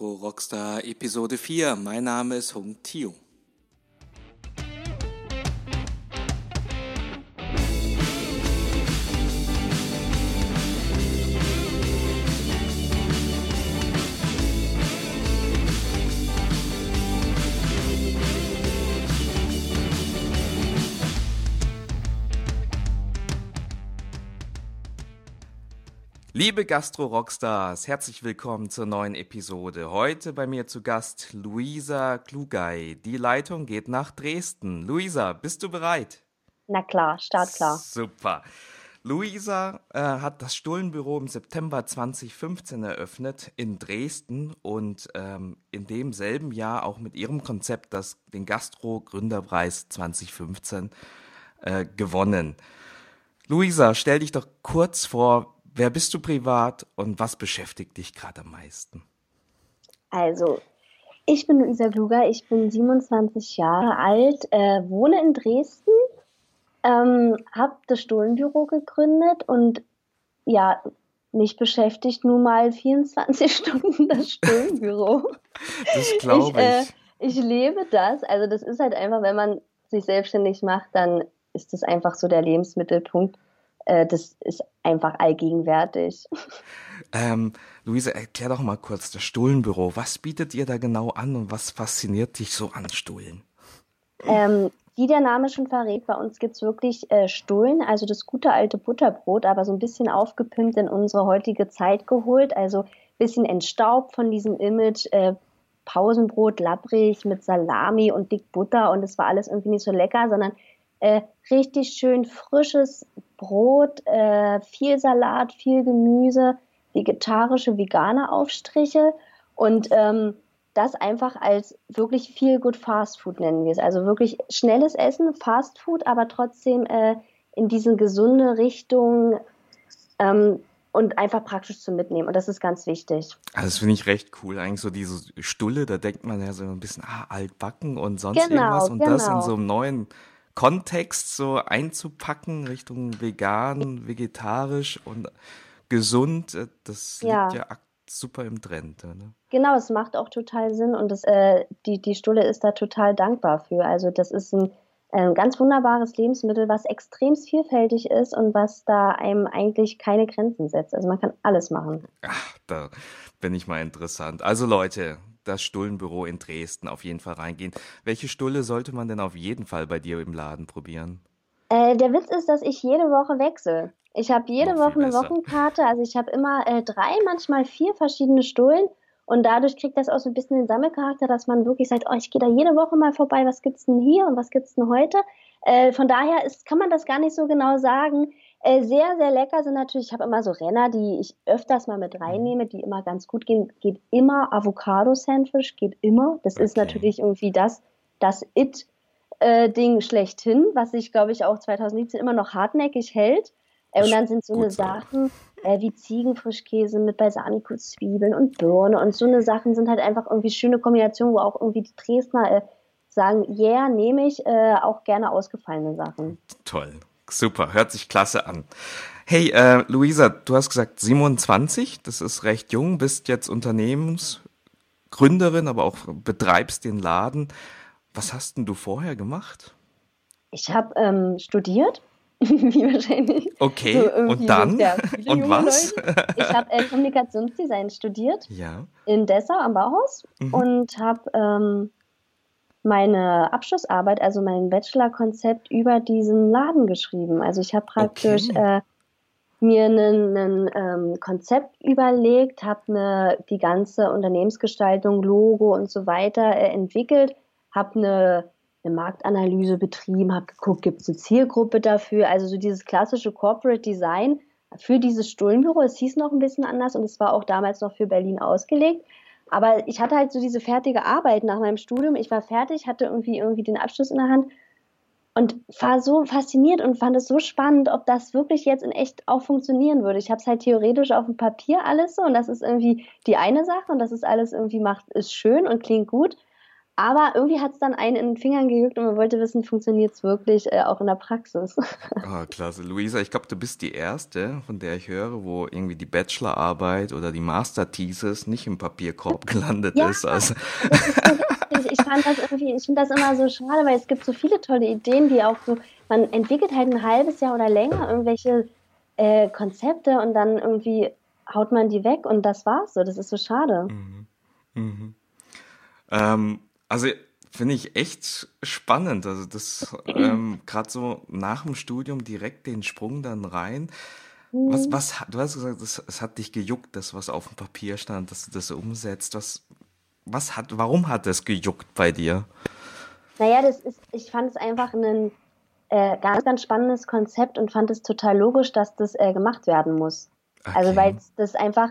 Rockstar Episode 4. Mein Name ist Hung Tio. Liebe Gastro-Rockstars, herzlich willkommen zur neuen Episode. Heute bei mir zu Gast Luisa Klugay. Die Leitung geht nach Dresden. Luisa, bist du bereit? Na klar, startklar. Super. Luisa äh, hat das Stullenbüro im September 2015 eröffnet in Dresden und ähm, in demselben Jahr auch mit ihrem Konzept das, den Gastro-Gründerpreis 2015 äh, gewonnen. Luisa, stell dich doch kurz vor, Wer bist du privat und was beschäftigt dich gerade am meisten? Also, ich bin Luisa Kluger, ich bin 27 Jahre alt, äh, wohne in Dresden, ähm, habe das Stohlenbüro gegründet und ja, mich beschäftigt nun mal 24 Stunden das Stohlenbüro. das glaube ich. Äh, ich lebe das. Also das ist halt einfach, wenn man sich selbstständig macht, dann ist das einfach so der Lebensmittelpunkt. Äh, das ist einfach allgegenwärtig. Ähm, Luise, erklär doch mal kurz das Stullenbüro. Was bietet ihr da genau an und was fasziniert dich so an Stullen? Ähm, wie der Name schon verrät, bei uns gibt es wirklich äh, Stullen, also das gute alte Butterbrot, aber so ein bisschen aufgepimpt in unsere heutige Zeit geholt, also ein bisschen entstaubt von diesem Image. Äh, Pausenbrot, labbrig mit Salami und dick Butter und es war alles irgendwie nicht so lecker, sondern äh, richtig schön frisches Brot, äh, viel Salat, viel Gemüse, vegetarische, vegane Aufstriche und ähm, das einfach als wirklich viel gut Fast Food nennen wir es. Also wirklich schnelles Essen, Fast Food, aber trotzdem äh, in diese gesunde Richtung ähm, und einfach praktisch zu mitnehmen. Und das ist ganz wichtig. Also das finde ich recht cool. Eigentlich so diese Stulle, da denkt man ja so ein bisschen, ah, altbacken und sonst genau, irgendwas. Und genau. das in so einem neuen Kontext so einzupacken Richtung vegan, vegetarisch und gesund, äh, das ja. liegt ja super im Trend. Ne? Genau, es macht auch total Sinn und das, äh, die, die Stulle ist da total dankbar für. Also das ist ein, ein ganz wunderbares Lebensmittel, was extrem vielfältig ist und was da einem eigentlich keine Grenzen setzt. Also man kann alles machen. Ach, da bin ich mal interessant. Also Leute, das Stullenbüro in Dresden auf jeden Fall reingehen. Welche Stulle sollte man denn auf jeden Fall bei dir im Laden probieren? Äh, der Witz ist, dass ich jede Woche wechsle. Ich habe jede Woche eine Wochenkarte, also ich habe immer äh, drei, manchmal vier verschiedene Stullen und dadurch kriegt das auch so ein bisschen den Sammelcharakter, dass man wirklich sagt, oh, ich gehe da jede Woche mal vorbei, was gibt's denn hier und was gibt's denn heute? Äh, von daher ist, kann man das gar nicht so genau sagen. Äh, sehr, sehr lecker sind natürlich, ich habe immer so Renner, die ich öfters mal mit reinnehme, die immer ganz gut gehen. Geht immer Avocado-Sandwich, geht immer. Das okay. ist natürlich irgendwie das, das It-Ding äh, schlechthin, was sich, glaube ich, auch 2017 immer noch hartnäckig hält. Äh, und dann sind so eine Sachen äh, wie Ziegenfrischkäse mit Balsamico-Zwiebeln und Birne und so eine Sachen sind halt einfach irgendwie schöne Kombinationen, wo auch irgendwie die Dresdner äh, sagen, yeah, nehme ich, äh, auch gerne ausgefallene Sachen. Toll. Super, hört sich klasse an. Hey, äh, Luisa, du hast gesagt 27, das ist recht jung, bist jetzt Unternehmensgründerin, aber auch betreibst den Laden. Was hast denn du vorher gemacht? Ich habe ähm, studiert, wie wahrscheinlich. Okay, so und dann? Und was? Leute. Ich habe äh, Kommunikationsdesign studiert ja. in Dessau am Bauhaus mhm. und habe ähm, meine Abschlussarbeit, also mein Bachelor-Konzept über diesen Laden geschrieben. Also ich habe praktisch okay. äh, mir ein ähm, Konzept überlegt, habe die ganze Unternehmensgestaltung, Logo und so weiter äh, entwickelt, habe eine, eine, Marktanalyse betrieben, habe geguckt, gibt es eine Zielgruppe dafür, also so dieses klassische Corporate Design für dieses Stullenbüro. Es hieß noch ein bisschen anders und es war auch damals noch für Berlin ausgelegt. Aber ich hatte halt so diese fertige Arbeit nach meinem Studium. Ich war fertig, hatte irgendwie, irgendwie den Abschluss in der Hand und war so fasziniert und fand es so spannend, ob das wirklich jetzt in echt auch funktionieren würde. Ich habe es halt theoretisch auf dem Papier alles so und das ist irgendwie die eine Sache und das ist alles irgendwie macht, ist schön und klingt gut. Aber irgendwie hat es dann einen in den Fingern gejuckt und man wollte wissen, funktioniert es wirklich äh, auch in der Praxis. Oh, klasse. Luisa, ich glaube, du bist die Erste, von der ich höre, wo irgendwie die Bachelorarbeit oder die Master-Thesis nicht im Papierkorb gelandet ja, ist. Also. Ist ich fand das irgendwie, ich finde das immer so schade, weil es gibt so viele tolle Ideen, die auch so, man entwickelt halt ein halbes Jahr oder länger irgendwelche äh, Konzepte und dann irgendwie haut man die weg und das war's so. Das ist so schade. Mhm. Mhm. Ähm, also finde ich echt spannend. Also das ähm, gerade so nach dem Studium direkt den Sprung dann rein. Was, mhm. was, du hast gesagt, es hat dich gejuckt, das, was auf dem Papier stand, dass du das umsetzt. Was, was hat, warum hat das gejuckt bei dir? Naja, das ist, ich fand es einfach ein äh, ganz, ganz spannendes Konzept und fand es total logisch, dass das äh, gemacht werden muss. Also, okay. Also, weil das einfach,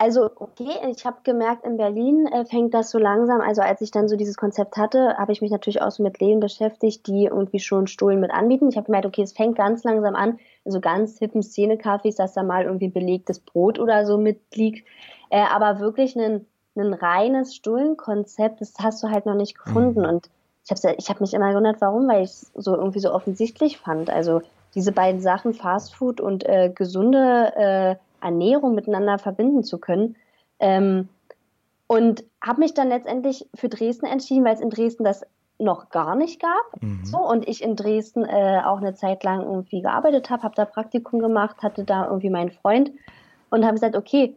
also okay, ich habe gemerkt, in Berlin äh, fängt das so langsam, also als ich dann so dieses Konzept hatte, habe ich mich natürlich auch so mit Läden beschäftigt, die irgendwie schon Stullen mit anbieten. Ich habe gemerkt, okay, es fängt ganz langsam an, also ganz hippen Szene-Cafés, dass da mal irgendwie belegtes Brot oder so mitliegt. Äh, aber wirklich ein, ein reines Stullenkonzept, das hast du halt noch nicht gefunden. Mhm. Und ich habe ich hab mich immer gewundert, warum, weil ich es so irgendwie so offensichtlich fand. Also diese beiden Sachen, Fastfood und äh, gesunde äh, Ernährung miteinander verbinden zu können. Ähm, und habe mich dann letztendlich für Dresden entschieden, weil es in Dresden das noch gar nicht gab. Mhm. So, und ich in Dresden äh, auch eine Zeit lang irgendwie gearbeitet habe, habe da Praktikum gemacht, hatte da irgendwie meinen Freund und habe gesagt, okay,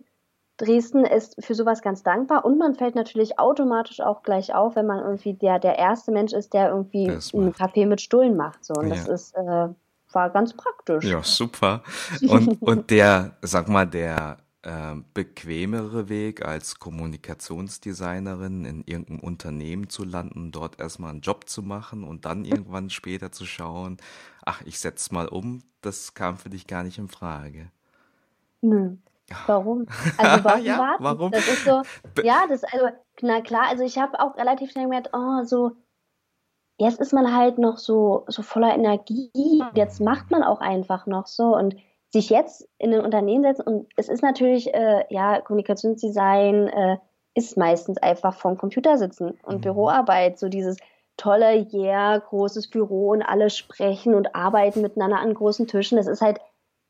Dresden ist für sowas ganz dankbar und man fällt natürlich automatisch auch gleich auf, wenn man irgendwie der, der erste Mensch ist, der irgendwie einen Kaffee mit Stullen macht. So. Und ja. das ist äh, war ganz praktisch. Ja, super. Und, und der, sag mal, der äh, bequemere Weg als Kommunikationsdesignerin in irgendeinem Unternehmen zu landen, dort erstmal einen Job zu machen und dann irgendwann später zu schauen, ach, ich setze mal um, das kam für dich gar nicht in Frage. Nö. Warum? Also warum ja, warten? Warum? Das ist so, ja, das also na klar, also ich habe auch relativ schnell gemerkt, oh, so jetzt ist man halt noch so, so voller Energie. Jetzt macht man auch einfach noch so und sich jetzt in ein Unternehmen setzen und es ist natürlich, äh, ja, Kommunikationsdesign äh, ist meistens einfach vom Computer sitzen und mhm. Büroarbeit, so dieses tolle, yeah, großes Büro und alle sprechen und arbeiten miteinander an großen Tischen. Das ist halt,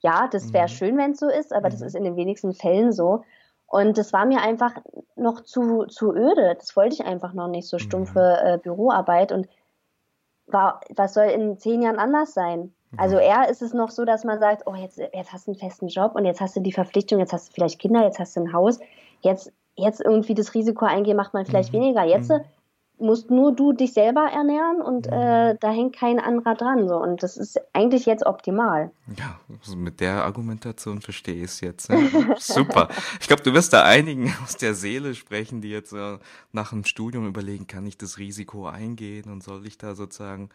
ja, das wäre mhm. schön, wenn es so ist, aber mhm. das ist in den wenigsten Fällen so. Und das war mir einfach noch zu, zu öde. Das wollte ich einfach noch nicht, so stumpfe mhm. äh, Büroarbeit. Und war, was soll in zehn Jahren anders sein? Also eher ist es noch so, dass man sagt, oh, jetzt, jetzt hast du einen festen Job und jetzt hast du die Verpflichtung, jetzt hast du vielleicht Kinder, jetzt hast du ein Haus, jetzt, jetzt irgendwie das Risiko eingehen, macht man vielleicht mhm. weniger. Jetzt mhm musst nur du dich selber ernähren und mhm. äh, da hängt kein anderer dran. So. Und das ist eigentlich jetzt optimal. Ja, also mit der Argumentation verstehe ich es jetzt. Ne? Super. Ich glaube, du wirst da einigen aus der Seele sprechen, die jetzt äh, nach dem Studium überlegen, kann ich das Risiko eingehen und soll ich da sozusagen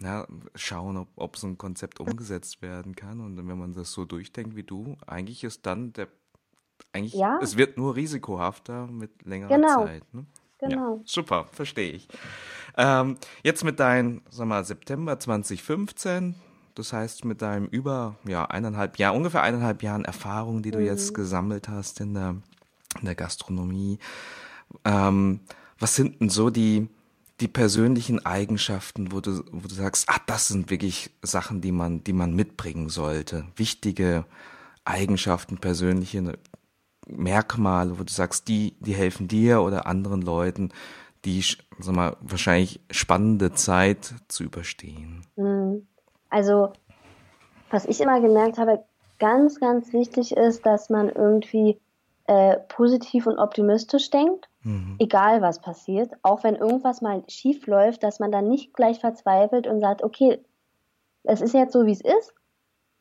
ja, schauen, ob, ob so ein Konzept umgesetzt werden kann. Und wenn man das so durchdenkt wie du, eigentlich ist dann der, eigentlich, ja. es wird nur risikohafter mit längerer genau. Zeit. Ne? Genau. Ja, super, verstehe ich. Ähm, jetzt mit deinem, sag mal, September 2015, das heißt mit deinem über ja, eineinhalb Jahr, ungefähr eineinhalb Jahren Erfahrung, die du mhm. jetzt gesammelt hast in der, in der Gastronomie. Ähm, was sind denn so die, die persönlichen Eigenschaften, wo du, wo du sagst, ah, das sind wirklich Sachen, die man, die man mitbringen sollte. Wichtige Eigenschaften, persönliche Merkmale, wo du sagst, die, die helfen dir oder anderen Leuten, die, sag mal, wahrscheinlich spannende Zeit zu überstehen? Mhm. Also, was ich immer gemerkt habe, ganz, ganz wichtig ist, dass man irgendwie äh, positiv und optimistisch denkt, mhm. egal was passiert, auch wenn irgendwas mal schief läuft, dass man dann nicht gleich verzweifelt und sagt, okay, es ist jetzt so, wie es ist,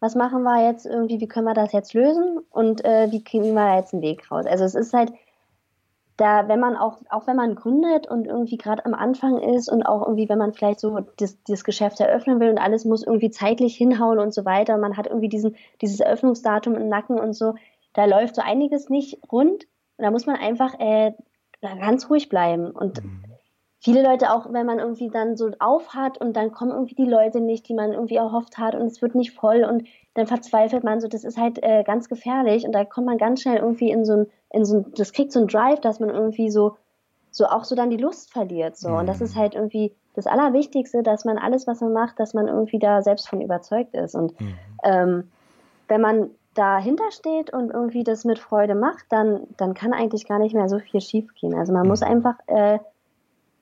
was machen wir jetzt irgendwie, wie können wir das jetzt lösen? Und äh, wie kriegen wir da jetzt einen Weg raus? Also es ist halt da, wenn man auch, auch wenn man gründet und irgendwie gerade am Anfang ist und auch irgendwie, wenn man vielleicht so das, das Geschäft eröffnen will und alles muss irgendwie zeitlich hinhauen und so weiter, man hat irgendwie diesen, dieses Eröffnungsdatum im Nacken und so, da läuft so einiges nicht rund. Und da muss man einfach äh, ganz ruhig bleiben. Und mhm viele Leute auch, wenn man irgendwie dann so aufhat und dann kommen irgendwie die Leute nicht, die man irgendwie erhofft hat und es wird nicht voll und dann verzweifelt man so, das ist halt äh, ganz gefährlich und da kommt man ganz schnell irgendwie in so ein, in so ein, das kriegt so ein Drive, dass man irgendwie so, so auch so dann die Lust verliert. So. Und das ist mhm. halt irgendwie das Allerwichtigste, dass man alles, was man macht, dass man irgendwie da selbst von überzeugt ist. Und mhm. ähm, wenn man dahinter steht und irgendwie das mit Freude macht, dann, dann kann eigentlich gar nicht mehr so viel schiefgehen. Also man mhm. muss einfach äh,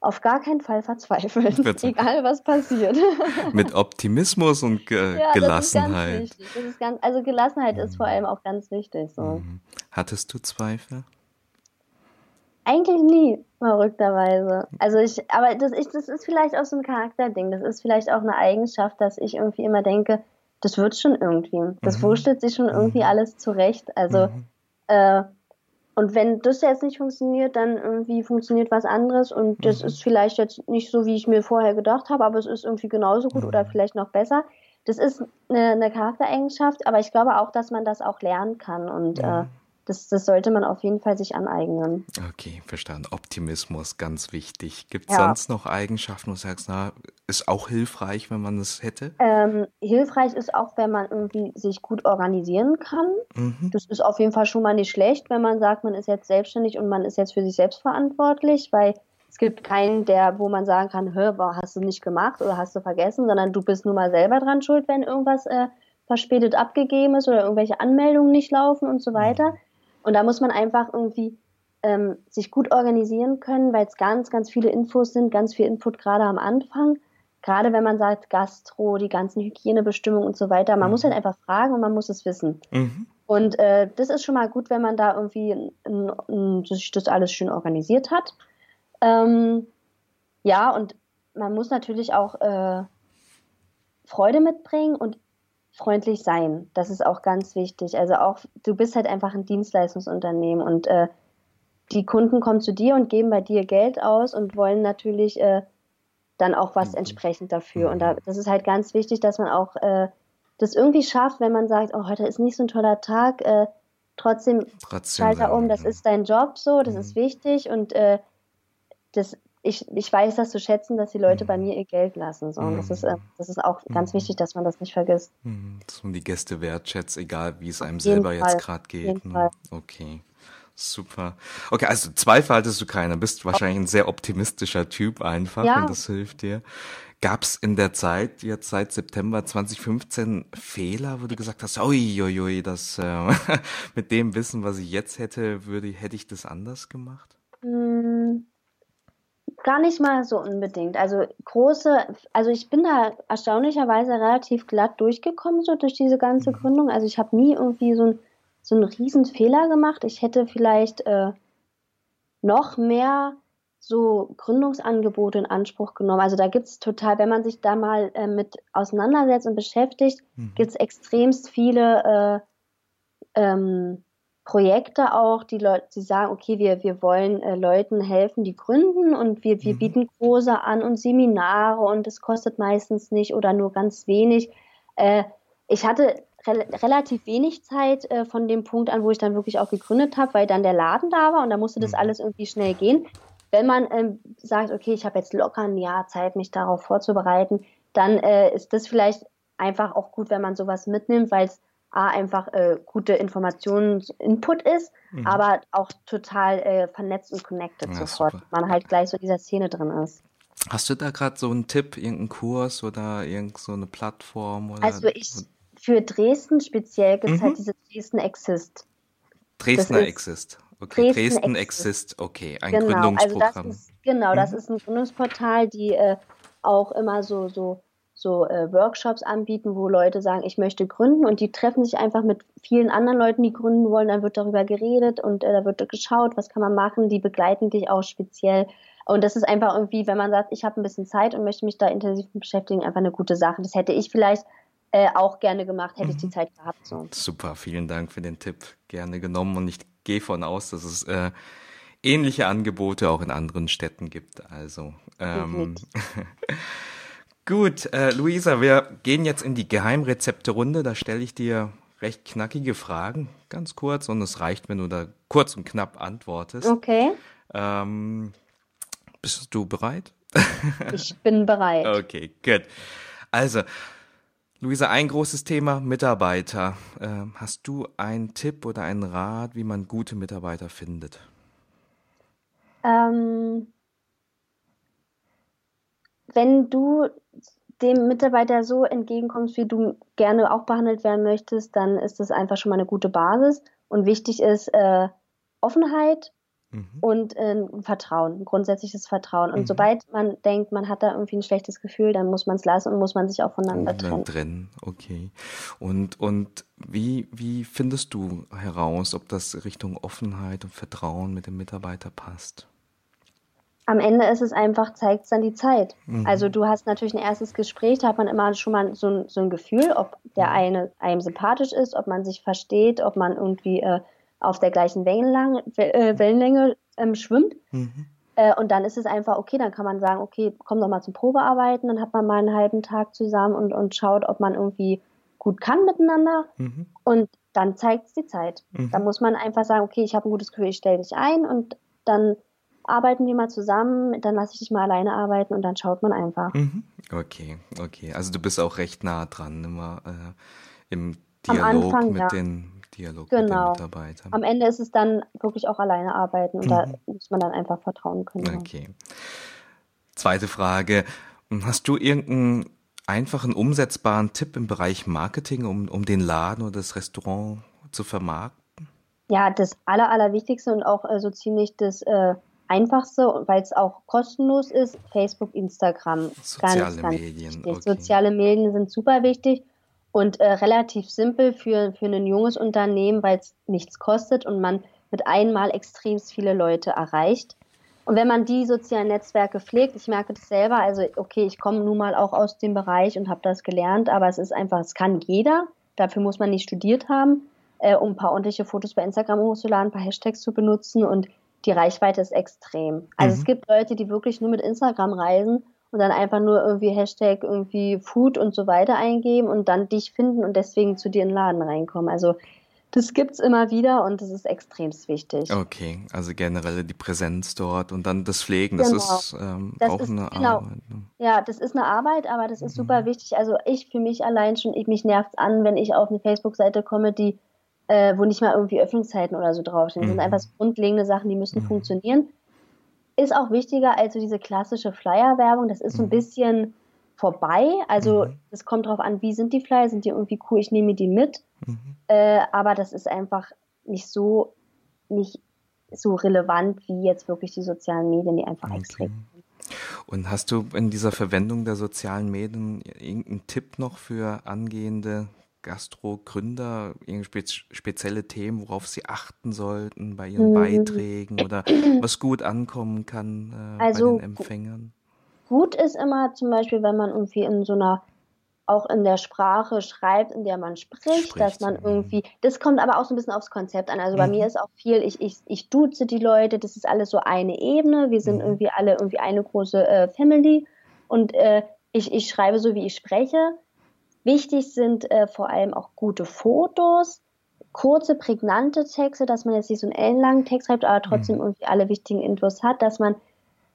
auf gar keinen Fall verzweifeln, egal was passiert. Mit Optimismus und Ge ja, Gelassenheit. Das ist ganz wichtig. Das ist ganz, also Gelassenheit mhm. ist vor allem auch ganz wichtig. So. Mhm. Hattest du Zweifel? Eigentlich nie, verrückterweise. Also ich, aber das, ich, das ist vielleicht auch so ein Charakterding. Das ist vielleicht auch eine Eigenschaft, dass ich irgendwie immer denke, das wird schon irgendwie. Das mhm. wurschtelt sich schon irgendwie mhm. alles zurecht. Also, mhm. äh, und wenn das jetzt nicht funktioniert, dann irgendwie funktioniert was anderes und das mhm. ist vielleicht jetzt nicht so, wie ich mir vorher gedacht habe, aber es ist irgendwie genauso gut oder mhm. vielleicht noch besser. Das ist eine, eine Charaktereigenschaft, aber ich glaube auch, dass man das auch lernen kann und äh, das, das sollte man auf jeden Fall sich aneignen. Okay, verstanden. Optimismus, ganz wichtig. Gibt es ja. sonst noch Eigenschaften, wo du sagst, na, ist auch hilfreich, wenn man es hätte? Ähm, hilfreich ist auch, wenn man irgendwie sich gut organisieren kann. Mhm. Das ist auf jeden Fall schon mal nicht schlecht, wenn man sagt, man ist jetzt selbstständig und man ist jetzt für sich selbst verantwortlich, weil es gibt keinen, der, wo man sagen kann, hör, hast du nicht gemacht oder hast du vergessen, sondern du bist nur mal selber dran schuld, wenn irgendwas äh, verspätet abgegeben ist oder irgendwelche Anmeldungen nicht laufen und so mhm. weiter. Mhm. Und da muss man einfach irgendwie ähm, sich gut organisieren können, weil es ganz, ganz viele Infos sind, ganz viel Input gerade am Anfang. Gerade wenn man sagt Gastro, die ganzen Hygienebestimmungen und so weiter. Man mhm. muss halt einfach fragen und man muss es wissen. Mhm. Und äh, das ist schon mal gut, wenn man da irgendwie sich das alles schön organisiert hat. Ähm, ja, und man muss natürlich auch äh, Freude mitbringen und freundlich sein. Das ist auch ganz wichtig. Also auch, du bist halt einfach ein Dienstleistungsunternehmen und äh, die Kunden kommen zu dir und geben bei dir Geld aus und wollen natürlich äh, dann auch was mhm. entsprechend dafür. Und da, mhm. das ist halt ganz wichtig, dass man auch äh, das irgendwie schafft, wenn man sagt, oh, heute ist nicht so ein toller Tag, äh, trotzdem, trotzdem Schalter um, das ist dein Job so, das mhm. ist wichtig und äh, das ich, ich weiß das zu schätzen, dass die Leute bei mhm. mir ihr Geld lassen. So. Und das ist, äh, das ist auch ganz mhm. wichtig, dass man das nicht vergisst. Mhm. Dass man die Gäste wertschätzt, egal wie es einem selber Fall. jetzt gerade geht. Ne? Okay. Super. Okay, also Zweifel hattest du keine. Bist wahrscheinlich ein sehr optimistischer Typ einfach ja. und das hilft dir. Gab es in der Zeit, jetzt seit September 2015, Fehler, wo du gesagt hast, ui, ui, ui das äh, mit dem Wissen, was ich jetzt hätte, würde, hätte ich das anders gemacht? Hm, Gar nicht mal so unbedingt. Also große, also ich bin da erstaunlicherweise relativ glatt durchgekommen, so durch diese ganze mhm. Gründung. Also ich habe nie irgendwie so, ein, so einen riesen Fehler gemacht. Ich hätte vielleicht äh, noch mehr so Gründungsangebote in Anspruch genommen. Also da gibt es total, wenn man sich da mal äh, mit auseinandersetzt und beschäftigt, mhm. gibt es extremst viele äh, ähm, Projekte auch, die Leute, die sagen, okay, wir, wir wollen äh, Leuten helfen, die gründen und wir, wir mhm. bieten Kurse an und Seminare und es kostet meistens nicht oder nur ganz wenig. Äh, ich hatte re relativ wenig Zeit äh, von dem Punkt an, wo ich dann wirklich auch gegründet habe, weil dann der Laden da war und da musste das mhm. alles irgendwie schnell gehen. Wenn man ähm, sagt, okay, ich habe jetzt locker ein Jahr Zeit, mich darauf vorzubereiten, dann äh, ist das vielleicht einfach auch gut, wenn man sowas mitnimmt, weil es A, einfach äh, gute Informationsinput ist, mhm. aber auch total äh, vernetzt und connected ja, sofort. Super. Man halt gleich so in dieser Szene drin ist. Hast du da gerade so einen Tipp, irgendeinen Kurs oder irgendeine so Plattform? Oder, also ich, für Dresden speziell gibt es halt mhm. halt diese Dresden Exist. Dresdner Exist. Okay, Dresden, Dresden Exist. Exist. Okay, ein genau, Gründungsprogramm. Also das ist, genau, mhm. das ist ein Gründungsportal, die äh, auch immer so, so so äh, Workshops anbieten, wo Leute sagen, ich möchte gründen und die treffen sich einfach mit vielen anderen Leuten, die gründen wollen. Dann wird darüber geredet und äh, da wird geschaut, was kann man machen. Die begleiten dich auch speziell. Und das ist einfach irgendwie, wenn man sagt, ich habe ein bisschen Zeit und möchte mich da intensiv beschäftigen, einfach eine gute Sache. Das hätte ich vielleicht äh, auch gerne gemacht, hätte ich die mhm. Zeit gehabt. So. Super, vielen Dank für den Tipp. Gerne genommen und ich gehe von aus, dass es äh, ähnliche Angebote auch in anderen Städten gibt. Also ähm, Gut, äh, Luisa, wir gehen jetzt in die Geheimrezepte-Runde. Da stelle ich dir recht knackige Fragen, ganz kurz, und es reicht, wenn du da kurz und knapp antwortest. Okay. Ähm, bist du bereit? ich bin bereit. Okay, gut. Also, Luisa, ein großes Thema, Mitarbeiter. Ähm, hast du einen Tipp oder einen Rat, wie man gute Mitarbeiter findet? Ähm, ähm, wenn du dem Mitarbeiter so entgegenkommst, wie du gerne auch behandelt werden möchtest, dann ist das einfach schon mal eine gute Basis. Und wichtig ist äh, Offenheit mhm. und äh, Vertrauen, ein grundsätzliches Vertrauen. Und mhm. sobald man denkt, man hat da irgendwie ein schlechtes Gefühl, dann muss man es lassen und muss man sich auch voneinander trennen. trennen. Okay. Und, und wie, wie findest du heraus, ob das Richtung Offenheit und Vertrauen mit dem Mitarbeiter passt? Am Ende ist es einfach, zeigt es dann die Zeit. Mhm. Also du hast natürlich ein erstes Gespräch, da hat man immer schon mal so ein, so ein Gefühl, ob der mhm. eine einem sympathisch ist, ob man sich versteht, ob man irgendwie äh, auf der gleichen Wellenlänge, äh, Wellenlänge ähm, schwimmt. Mhm. Äh, und dann ist es einfach okay, dann kann man sagen, okay, komm doch mal zum Probearbeiten, dann hat man mal einen halben Tag zusammen und, und schaut, ob man irgendwie gut kann miteinander. Mhm. Und dann zeigt es die Zeit. Mhm. Da muss man einfach sagen, okay, ich habe ein gutes Gefühl, ich stelle dich ein und dann arbeiten wir mal zusammen, dann lasse ich dich mal alleine arbeiten und dann schaut man einfach. Mhm. Okay, okay. Also du bist auch recht nah dran, immer äh, im Dialog Anfang, mit ja. den Dialog genau. mit den genau. Mitarbeitern. Am Ende ist es dann wirklich auch alleine arbeiten und mhm. da muss man dann einfach vertrauen können. Okay. Zweite Frage. Hast du irgendeinen einfachen, umsetzbaren Tipp im Bereich Marketing, um, um den Laden oder das Restaurant zu vermarkten? Ja, das Aller, Allerwichtigste und auch äh, so ziemlich das äh, einfachste, weil es auch kostenlos ist, Facebook, Instagram. Soziale ganz, ganz Medien. Okay. Soziale Medien sind super wichtig und äh, relativ simpel für, für ein junges Unternehmen, weil es nichts kostet und man mit einmal extrem viele Leute erreicht. Und wenn man die sozialen Netzwerke pflegt, ich merke das selber, also okay, ich komme nun mal auch aus dem Bereich und habe das gelernt, aber es ist einfach, es kann jeder, dafür muss man nicht studiert haben, äh, um ein paar ordentliche Fotos bei Instagram hochzuladen, ein paar Hashtags zu benutzen und die Reichweite ist extrem. Also mhm. es gibt Leute, die wirklich nur mit Instagram reisen und dann einfach nur irgendwie Hashtag irgendwie Food und so weiter eingeben und dann dich finden und deswegen zu dir in den Laden reinkommen. Also das gibt es immer wieder und das ist extrem wichtig. Okay, also generell die Präsenz dort und dann das Pflegen, das genau. ist ähm, das auch ist, eine genau. Arbeit. Ne? Ja, das ist eine Arbeit, aber das ist mhm. super wichtig. Also ich für mich allein schon, ich, mich nervt an, wenn ich auf eine Facebook-Seite komme, die äh, wo nicht mal irgendwie Öffnungszeiten oder so draufstehen. Das mhm. sind einfach so grundlegende Sachen, die müssen mhm. funktionieren. Ist auch wichtiger als so diese klassische Flyer-Werbung. Das ist so ein mhm. bisschen vorbei. Also mhm. es kommt darauf an, wie sind die Flyer, sind die irgendwie cool, ich nehme die mit. Mhm. Äh, aber das ist einfach nicht so, nicht so relevant wie jetzt wirklich die sozialen Medien, die einfach okay. extrem. Und hast du in dieser Verwendung der sozialen Medien irgendeinen Tipp noch für angehende Gastro-Gründer irgendwie spezielle Themen, worauf sie achten sollten bei ihren mhm. Beiträgen oder was gut ankommen kann äh, also, bei den Empfängern? Gut ist immer zum Beispiel, wenn man irgendwie in so einer auch in der Sprache schreibt, in der man spricht, spricht dass man irgendwie, das kommt aber auch so ein bisschen aufs Konzept an. Also bei mhm. mir ist auch viel, ich, ich, ich duze die Leute, das ist alles so eine Ebene, wir sind mhm. irgendwie alle irgendwie eine große äh, Family und äh, ich, ich schreibe so, wie ich spreche Wichtig sind äh, vor allem auch gute Fotos, kurze, prägnante Texte, dass man jetzt nicht so einen ellenlangen Text schreibt, aber trotzdem mhm. irgendwie alle wichtigen Infos hat, dass man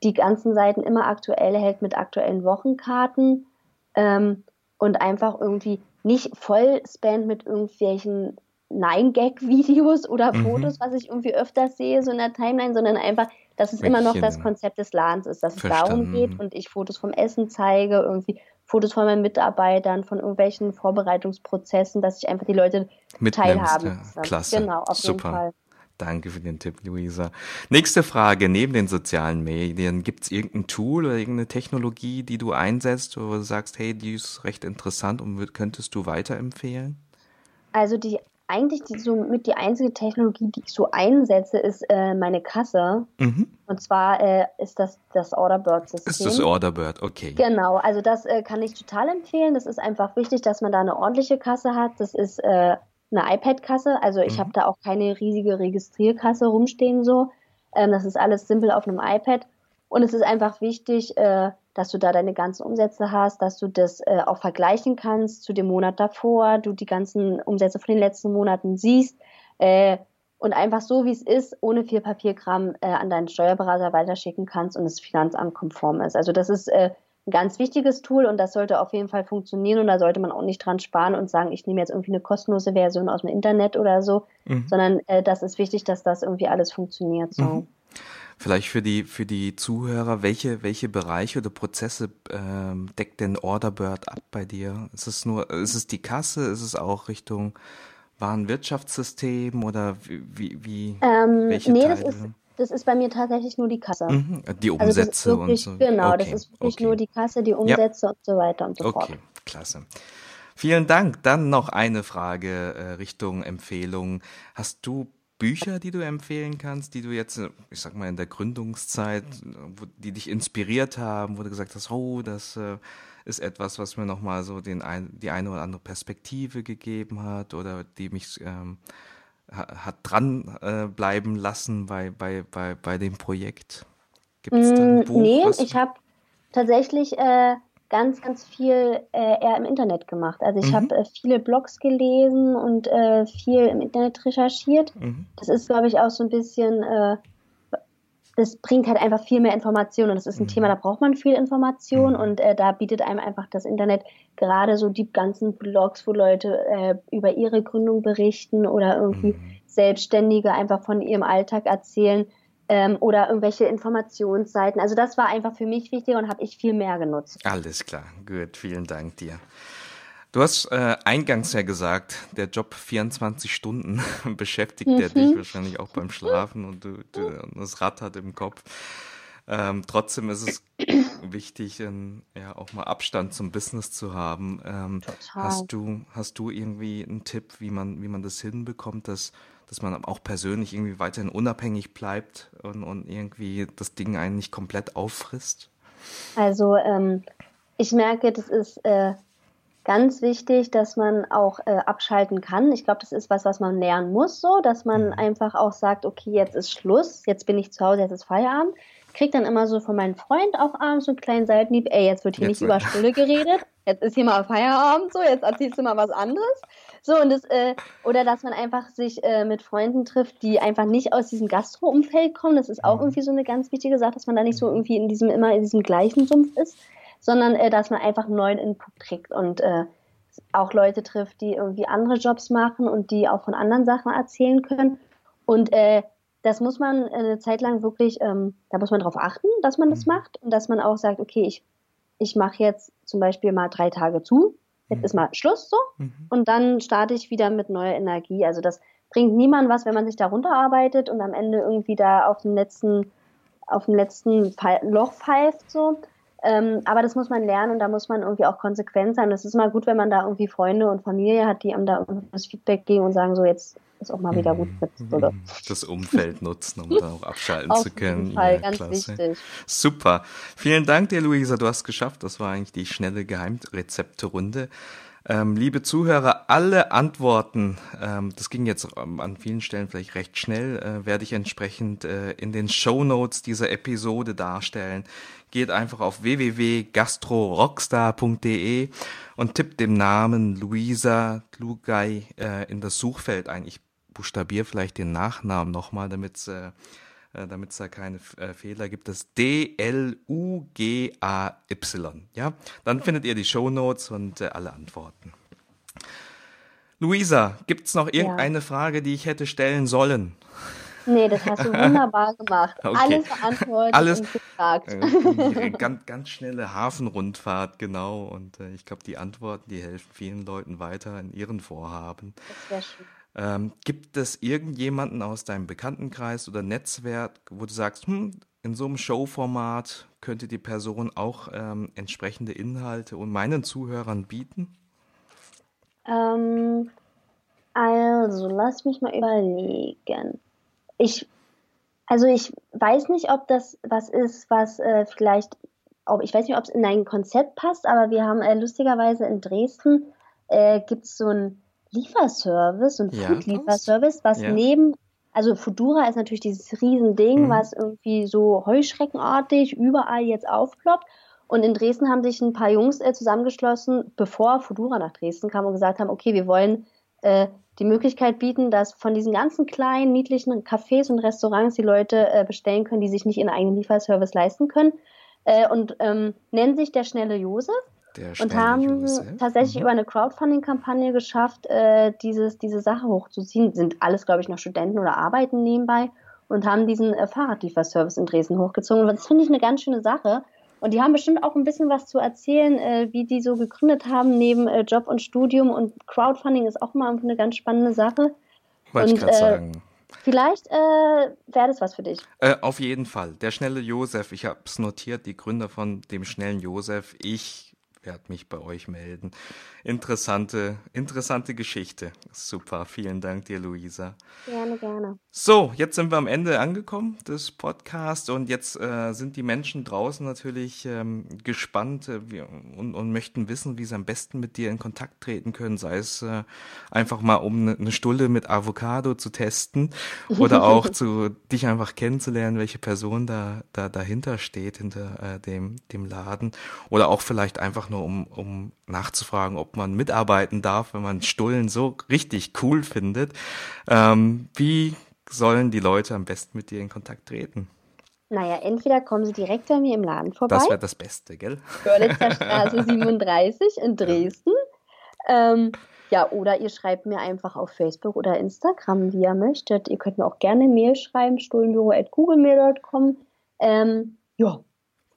die ganzen Seiten immer aktuell hält mit aktuellen Wochenkarten ähm, und einfach irgendwie nicht voll spannt mit irgendwelchen Nein-Gag-Videos oder mhm. Fotos, was ich irgendwie öfters sehe, so in der Timeline, sondern einfach, dass es Mädchen. immer noch das Konzept des Ladens ist, dass Verstanden. es darum geht und ich Fotos vom Essen zeige, irgendwie Fotos von meinen Mitarbeitern, von irgendwelchen Vorbereitungsprozessen, dass ich einfach die Leute Mitnimmst, teilhaben ja. Klasse. Genau, auf Super. jeden Fall. Danke für den Tipp, Luisa. Nächste Frage. Neben den sozialen Medien, gibt es irgendein Tool oder irgendeine Technologie, die du einsetzt, wo du sagst, hey, die ist recht interessant und könntest du weiterempfehlen? Also die eigentlich die, so mit die einzige Technologie, die ich so einsetze, ist äh, meine Kasse. Mhm. Und zwar äh, ist das das Orderbird-System. Ist das Orderbird, okay. Genau, also das äh, kann ich total empfehlen. Das ist einfach wichtig, dass man da eine ordentliche Kasse hat. Das ist äh, eine iPad-Kasse. Also ich mhm. habe da auch keine riesige Registrierkasse rumstehen so. Ähm, das ist alles simpel auf einem iPad. Und es ist einfach wichtig, äh, dass du da deine ganzen Umsätze hast, dass du das äh, auch vergleichen kannst zu dem Monat davor, du die ganzen Umsätze von den letzten Monaten siehst äh, und einfach so, wie es ist, ohne viel Papierkram äh, an deinen Steuerberater weiterschicken kannst und das Finanzamt konform ist. Also das ist äh, ein ganz wichtiges Tool und das sollte auf jeden Fall funktionieren und da sollte man auch nicht dran sparen und sagen, ich nehme jetzt irgendwie eine kostenlose Version aus dem Internet oder so, mhm. sondern äh, das ist wichtig, dass das irgendwie alles funktioniert. So. Mhm. Vielleicht für die, für die Zuhörer, welche, welche Bereiche oder Prozesse ähm, deckt denn Orderbird ab bei dir? Ist es nur, ist es die Kasse? Ist es auch Richtung Warenwirtschaftssystem oder wie, wie ähm, welche nee, Teile? Das ist, das ist bei mir tatsächlich nur die Kasse. Mhm, die Umsätze also wirklich, und so. Genau, okay, das ist wirklich okay. nur die Kasse, die Umsätze ja. und so weiter und so okay, fort. Okay, klasse. Vielen Dank. Dann noch eine Frage äh, Richtung Empfehlung. Hast du Bücher, die du empfehlen kannst, die du jetzt, ich sag mal, in der Gründungszeit, wo, die dich inspiriert haben, wo du gesagt hast, oh, das äh, ist etwas, was mir nochmal so den ein, die eine oder andere Perspektive gegeben hat oder die mich ähm, hat dran äh, bleiben lassen bei, bei, bei, bei dem Projekt? Gibt es da ein mm, Buch? Nee, ich habe tatsächlich äh, ganz, ganz viel äh, eher im Internet gemacht. Also ich mhm. habe äh, viele Blogs gelesen und äh, viel im Internet recherchiert. Mhm. Das ist, glaube ich, auch so ein bisschen, äh, das bringt halt einfach viel mehr Informationen. Und das ist ein mhm. Thema, da braucht man viel Information mhm. und äh, da bietet einem einfach das Internet gerade so die ganzen Blogs, wo Leute äh, über ihre Gründung berichten oder irgendwie mhm. Selbstständige einfach von ihrem Alltag erzählen ähm, oder irgendwelche Informationsseiten. Also das war einfach für mich wichtiger und habe ich viel mehr genutzt. Alles klar, gut, vielen Dank dir. Du hast äh, eingangs ja gesagt, der Job 24 Stunden beschäftigt mhm. der dich wahrscheinlich auch beim Schlafen und du, du das Rad hat im Kopf. Ähm, trotzdem ist es wichtig, in, ja auch mal Abstand zum Business zu haben. Ähm, hast du hast du irgendwie einen Tipp, wie man wie man das hinbekommt, dass dass man auch persönlich irgendwie weiterhin unabhängig bleibt und, und irgendwie das Ding einen nicht komplett auffrisst? Also ähm, ich merke, das ist äh, ganz wichtig, dass man auch äh, abschalten kann. Ich glaube, das ist was, was man lernen muss, so, dass man mhm. einfach auch sagt, okay, jetzt ist Schluss, jetzt bin ich zu Hause, jetzt ist Feierabend. Krieg dann immer so von meinem Freund auch abends so einen kleinen Seitenhieb, ey, jetzt wird hier jetzt nicht über Stille geredet, jetzt ist hier mal Feierabend, so, jetzt erzählst du mal was anderes. So, und das, äh, oder dass man einfach sich äh, mit Freunden trifft, die einfach nicht aus diesem Gastro-Umfeld kommen. Das ist auch mhm. irgendwie so eine ganz wichtige Sache, dass man da nicht so irgendwie in diesem, immer in diesem gleichen Sumpf ist, sondern äh, dass man einfach einen neuen Input kriegt und äh, auch Leute trifft, die irgendwie andere Jobs machen und die auch von anderen Sachen erzählen können. Und äh, das muss man eine Zeit lang wirklich, ähm, da muss man darauf achten, dass man das mhm. macht und dass man auch sagt, okay, ich, ich mache jetzt zum Beispiel mal drei Tage zu jetzt ist mal Schluss so mhm. und dann starte ich wieder mit neuer Energie. Also das bringt niemand was, wenn man sich da runterarbeitet und am Ende irgendwie da auf dem letzten, auf dem letzten Loch pfeift so. Ähm, aber das muss man lernen und da muss man irgendwie auch konsequent sein. Das ist mal gut, wenn man da irgendwie Freunde und Familie hat, die einem da das Feedback geben und sagen, so jetzt ist auch mal wieder gut. Mhm. Oder? Das Umfeld nutzen, um da auch abschalten zu können. Auf jeden Fall, ja, ganz klasse. wichtig. Super. Vielen Dank dir, Luisa. Du hast es geschafft. Das war eigentlich die schnelle Geheimrezepte-Runde. Ähm, liebe Zuhörer, alle Antworten, ähm, das ging jetzt an vielen Stellen vielleicht recht schnell, äh, werde ich entsprechend äh, in den Show Notes dieser Episode darstellen. Geht einfach auf www.gastrorockstar.de und tippt dem Namen Luisa Lugay äh, in das Suchfeld ein. Ich buchstabiere vielleicht den Nachnamen nochmal, damit es äh, äh, damit es da keine äh, Fehler gibt, das D-L-U-G-A-Y. Ja, dann findet ihr die Show Notes und äh, alle Antworten. Luisa, gibt es noch irgendeine ja. Frage, die ich hätte stellen sollen? Nee, das hast du wunderbar gemacht. Okay. Alles beantwortet Alles, und gefragt. Äh, ganz, ganz schnelle Hafenrundfahrt, genau. Und äh, ich glaube, die Antworten, die helfen vielen Leuten weiter in ihren Vorhaben. Das wäre schön. Ähm, gibt es irgendjemanden aus deinem Bekanntenkreis oder Netzwerk, wo du sagst, hm, in so einem Showformat könnte die Person auch ähm, entsprechende Inhalte und meinen Zuhörern bieten? Ähm, also, lass mich mal überlegen. Ich, also ich weiß nicht, ob das was ist, was äh, vielleicht, ob, ich weiß nicht, ob es in dein Konzept passt, aber wir haben äh, lustigerweise in Dresden äh, gibt es so ein Lieferservice und ja, Food-Lieferservice, was ja. neben, also Fudura ist natürlich dieses Riesending, mhm. was irgendwie so heuschreckenartig überall jetzt aufploppt. Und in Dresden haben sich ein paar Jungs äh, zusammengeschlossen, bevor Fudura nach Dresden kam und gesagt haben, okay, wir wollen äh, die Möglichkeit bieten, dass von diesen ganzen kleinen, niedlichen Cafés und Restaurants die Leute äh, bestellen können, die sich nicht ihren eigenen Lieferservice leisten können. Äh, und ähm, nennen sich der schnelle Josef und haben Josef. tatsächlich mhm. über eine Crowdfunding-Kampagne geschafft, äh, dieses, diese Sache hochzuziehen. Sind alles, glaube ich, noch Studenten oder arbeiten nebenbei und haben diesen äh, Fahrradlieferservice in Dresden hochgezogen. Und das finde ich eine ganz schöne Sache. Und die haben bestimmt auch ein bisschen was zu erzählen, äh, wie die so gegründet haben neben äh, Job und Studium. Und Crowdfunding ist auch mal eine ganz spannende Sache. Wollte ich gerade äh, sagen. Vielleicht äh, wäre das was für dich. Äh, auf jeden Fall. Der schnelle Josef, ich habe es notiert, die Gründer von dem schnellen Josef. Ich werde mich bei euch melden. Interessante, interessante Geschichte. Super. Vielen Dank dir, Luisa. Gerne, gerne. So, jetzt sind wir am Ende angekommen des Podcasts und jetzt äh, sind die Menschen draußen natürlich ähm, gespannt äh, und, und, möchten wissen, wie sie am besten mit dir in Kontakt treten können, sei es äh, einfach mal um eine, eine Stulle mit Avocado zu testen oder auch zu dich einfach kennenzulernen, welche Person da, da dahinter steht, hinter äh, dem, dem Laden oder auch vielleicht einfach nur um, um nachzufragen, ob man mitarbeiten darf, wenn man Stullen so richtig cool findet. Ähm, wie sollen die Leute am besten mit dir in Kontakt treten? Naja, entweder kommen sie direkt bei mir im Laden vorbei. Das wäre das Beste, gell? Görlitzer Straße 37 in Dresden. Ähm, ja, oder ihr schreibt mir einfach auf Facebook oder Instagram, wie ihr möchtet. Ihr könnt mir auch gerne Mail schreiben, stullenbüro.googlemail.com. Ähm, ja.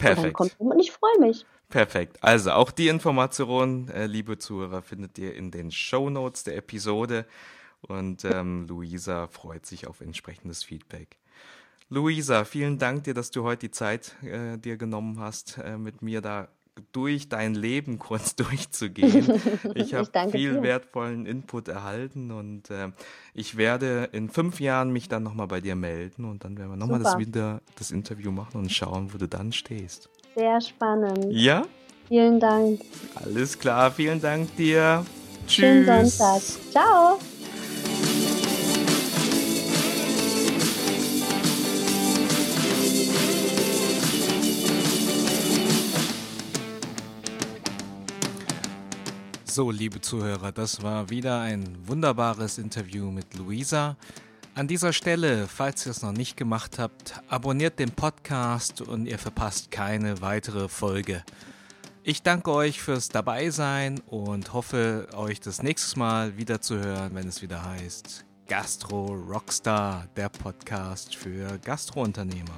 Perfekt. Und, ich freue mich. Perfekt. Also auch die Informationen, äh, liebe Zuhörer, findet ihr in den Show Notes der Episode. Und ähm, Luisa freut sich auf entsprechendes Feedback. Luisa, vielen Dank dir, dass du heute die Zeit äh, dir genommen hast, äh, mit mir da durch dein Leben kurz durchzugehen. Ich habe viel dir. wertvollen Input erhalten und äh, ich werde in fünf Jahren mich dann nochmal bei dir melden und dann werden wir nochmal das wieder das Interview machen und schauen, wo du dann stehst. Sehr spannend. Ja? Vielen Dank. Alles klar, vielen Dank dir. Tschüss. Schönen Sonntag. Ciao. So, liebe Zuhörer, das war wieder ein wunderbares Interview mit Luisa. An dieser Stelle, falls ihr es noch nicht gemacht habt, abonniert den Podcast und ihr verpasst keine weitere Folge. Ich danke euch fürs Dabeisein und hoffe, euch das nächste Mal wieder zu hören, wenn es wieder heißt Gastro Rockstar, der Podcast für Gastrounternehmer.